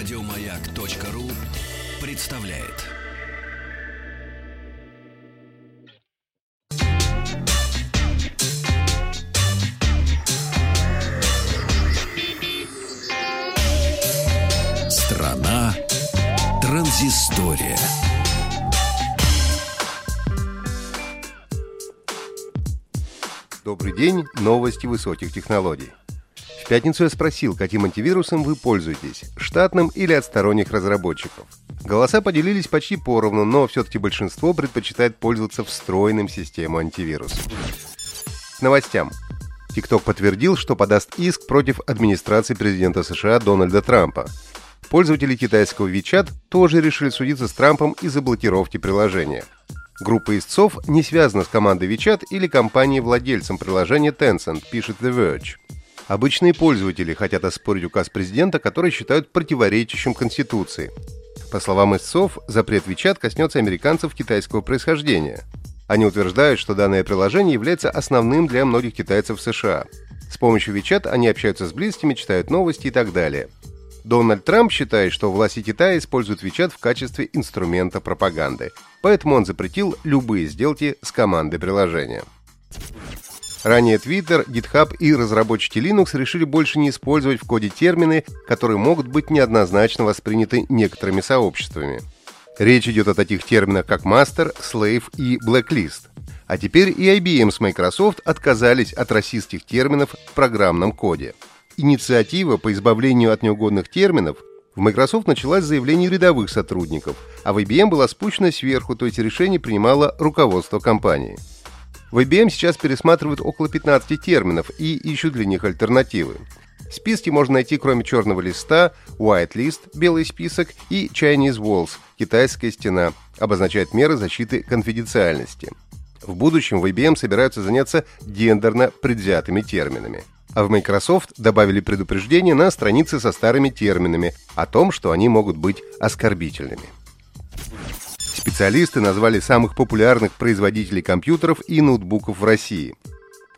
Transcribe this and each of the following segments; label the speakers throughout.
Speaker 1: Радиомаяк.ру представляет. Страна транзистория.
Speaker 2: Добрый день, новости высоких технологий. Пятницу я спросил, каким антивирусом вы пользуетесь, штатным или от сторонних разработчиков. Голоса поделились почти поровну, но все-таки большинство предпочитает пользоваться встроенным системой антивирусов. К новостям. TikTok подтвердил, что подаст иск против администрации президента США Дональда Трампа. Пользователи китайского WeChat тоже решили судиться с Трампом из-за блокировки приложения. Группа истцов не связана с командой WeChat или компанией-владельцем приложения Tencent, пишет The Verge. Обычные пользователи хотят оспорить указ президента, который считают противоречащим Конституции. По словам истцов, запрет WeChat коснется американцев китайского происхождения. Они утверждают, что данное приложение является основным для многих китайцев в США. С помощью WeChat они общаются с близкими, читают новости и так далее. Дональд Трамп считает, что власти Китая используют WeChat в качестве инструмента пропаганды, поэтому он запретил любые сделки с командой приложения. Ранее Twitter, GitHub и разработчики Linux решили больше не использовать в коде термины, которые могут быть неоднозначно восприняты некоторыми сообществами. Речь идет о таких терминах, как master, slave и blacklist. А теперь и IBM с Microsoft отказались от расистских терминов в программном коде. Инициатива по избавлению от неугодных терминов в Microsoft началась с заявлений рядовых сотрудников, а в IBM была спущена сверху, то есть решение принимало руководство компании. В IBM сейчас пересматривают около 15 терминов и ищут для них альтернативы. Списки можно найти кроме черного листа, white list, белый список и Chinese walls, китайская стена, обозначает меры защиты конфиденциальности. В будущем в IBM собираются заняться гендерно предвзятыми терминами. А в Microsoft добавили предупреждение на странице со старыми терминами о том, что они могут быть оскорбительными. Специалисты назвали самых популярных производителей компьютеров и ноутбуков в России.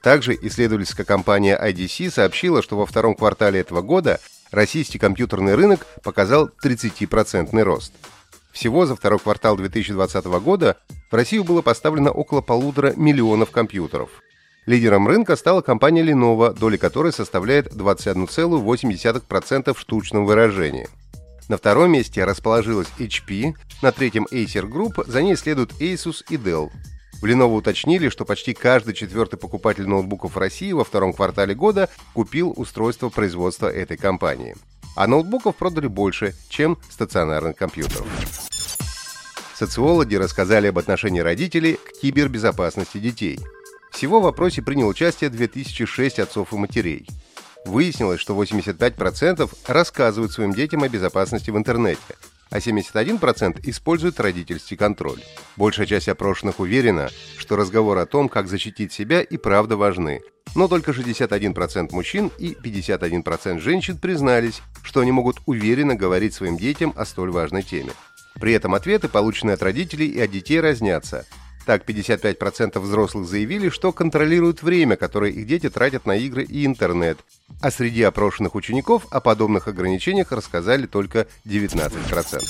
Speaker 2: Также исследовательская компания IDC сообщила, что во втором квартале этого года российский компьютерный рынок показал 30% рост. Всего за второй квартал 2020 года в Россию было поставлено около полутора миллионов компьютеров. Лидером рынка стала компания Lenovo, доля которой составляет 21,8% в штучном выражении. На втором месте расположилась HP, на третьем Acer Group, за ней следуют Asus и Dell. В Lenovo уточнили, что почти каждый четвертый покупатель ноутбуков России во втором квартале года купил устройство производства этой компании. А ноутбуков продали больше, чем стационарных компьютеров. Социологи рассказали об отношении родителей к кибербезопасности детей – всего в вопросе принял участие 2006 отцов и матерей. Выяснилось, что 85% рассказывают своим детям о безопасности в интернете, а 71% используют родительский контроль. Большая часть опрошенных уверена, что разговоры о том, как защитить себя, и правда важны. Но только 61% мужчин и 51% женщин признались, что они могут уверенно говорить своим детям о столь важной теме. При этом ответы, полученные от родителей и от детей, разнятся. Так, 55% взрослых заявили, что контролируют время, которое их дети тратят на игры и интернет. А среди опрошенных учеников о подобных ограничениях рассказали только 19%.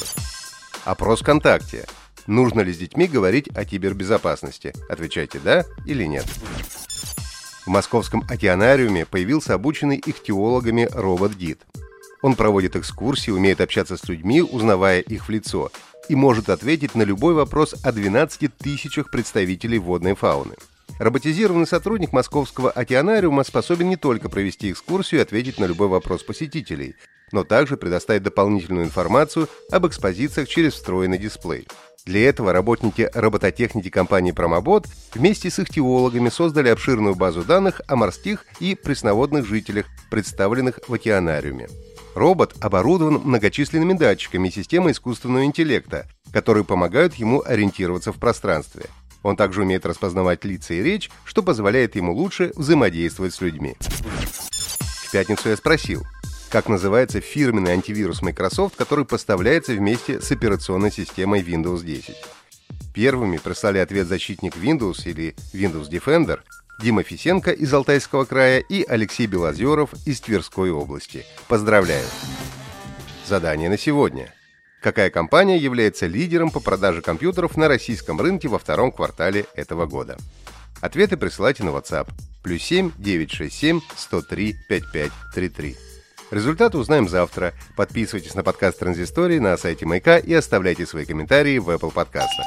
Speaker 2: Опрос ВКонтакте. Нужно ли с детьми говорить о кибербезопасности? Отвечайте «да» или «нет». В московском океанариуме появился обученный ихтиологами робот-гид. Он проводит экскурсии, умеет общаться с людьми, узнавая их в лицо, и может ответить на любой вопрос о 12 тысячах представителей водной фауны. Роботизированный сотрудник Московского океанариума способен не только провести экскурсию и ответить на любой вопрос посетителей, но также предоставить дополнительную информацию об экспозициях через встроенный дисплей. Для этого работники робототехники компании Промобот вместе с их теологами создали обширную базу данных о морских и пресноводных жителях, представленных в океанариуме. Робот оборудован многочисленными датчиками и системой искусственного интеллекта, которые помогают ему ориентироваться в пространстве. Он также умеет распознавать лица и речь, что позволяет ему лучше взаимодействовать с людьми. В пятницу я спросил, как называется фирменный антивирус Microsoft, который поставляется вместе с операционной системой Windows 10. Первыми прислали ответ защитник Windows или Windows Defender – Дима Фисенко из Алтайского края и Алексей Белозеров из Тверской области. Поздравляю! Задание на сегодня. Какая компания является лидером по продаже компьютеров на российском рынке во втором квартале этого года? Ответы присылайте на WhatsApp. Плюс 7 967 103 5533. Результаты узнаем завтра. Подписывайтесь на подкаст Транзистории на сайте Майка и оставляйте свои комментарии в Apple подкастах.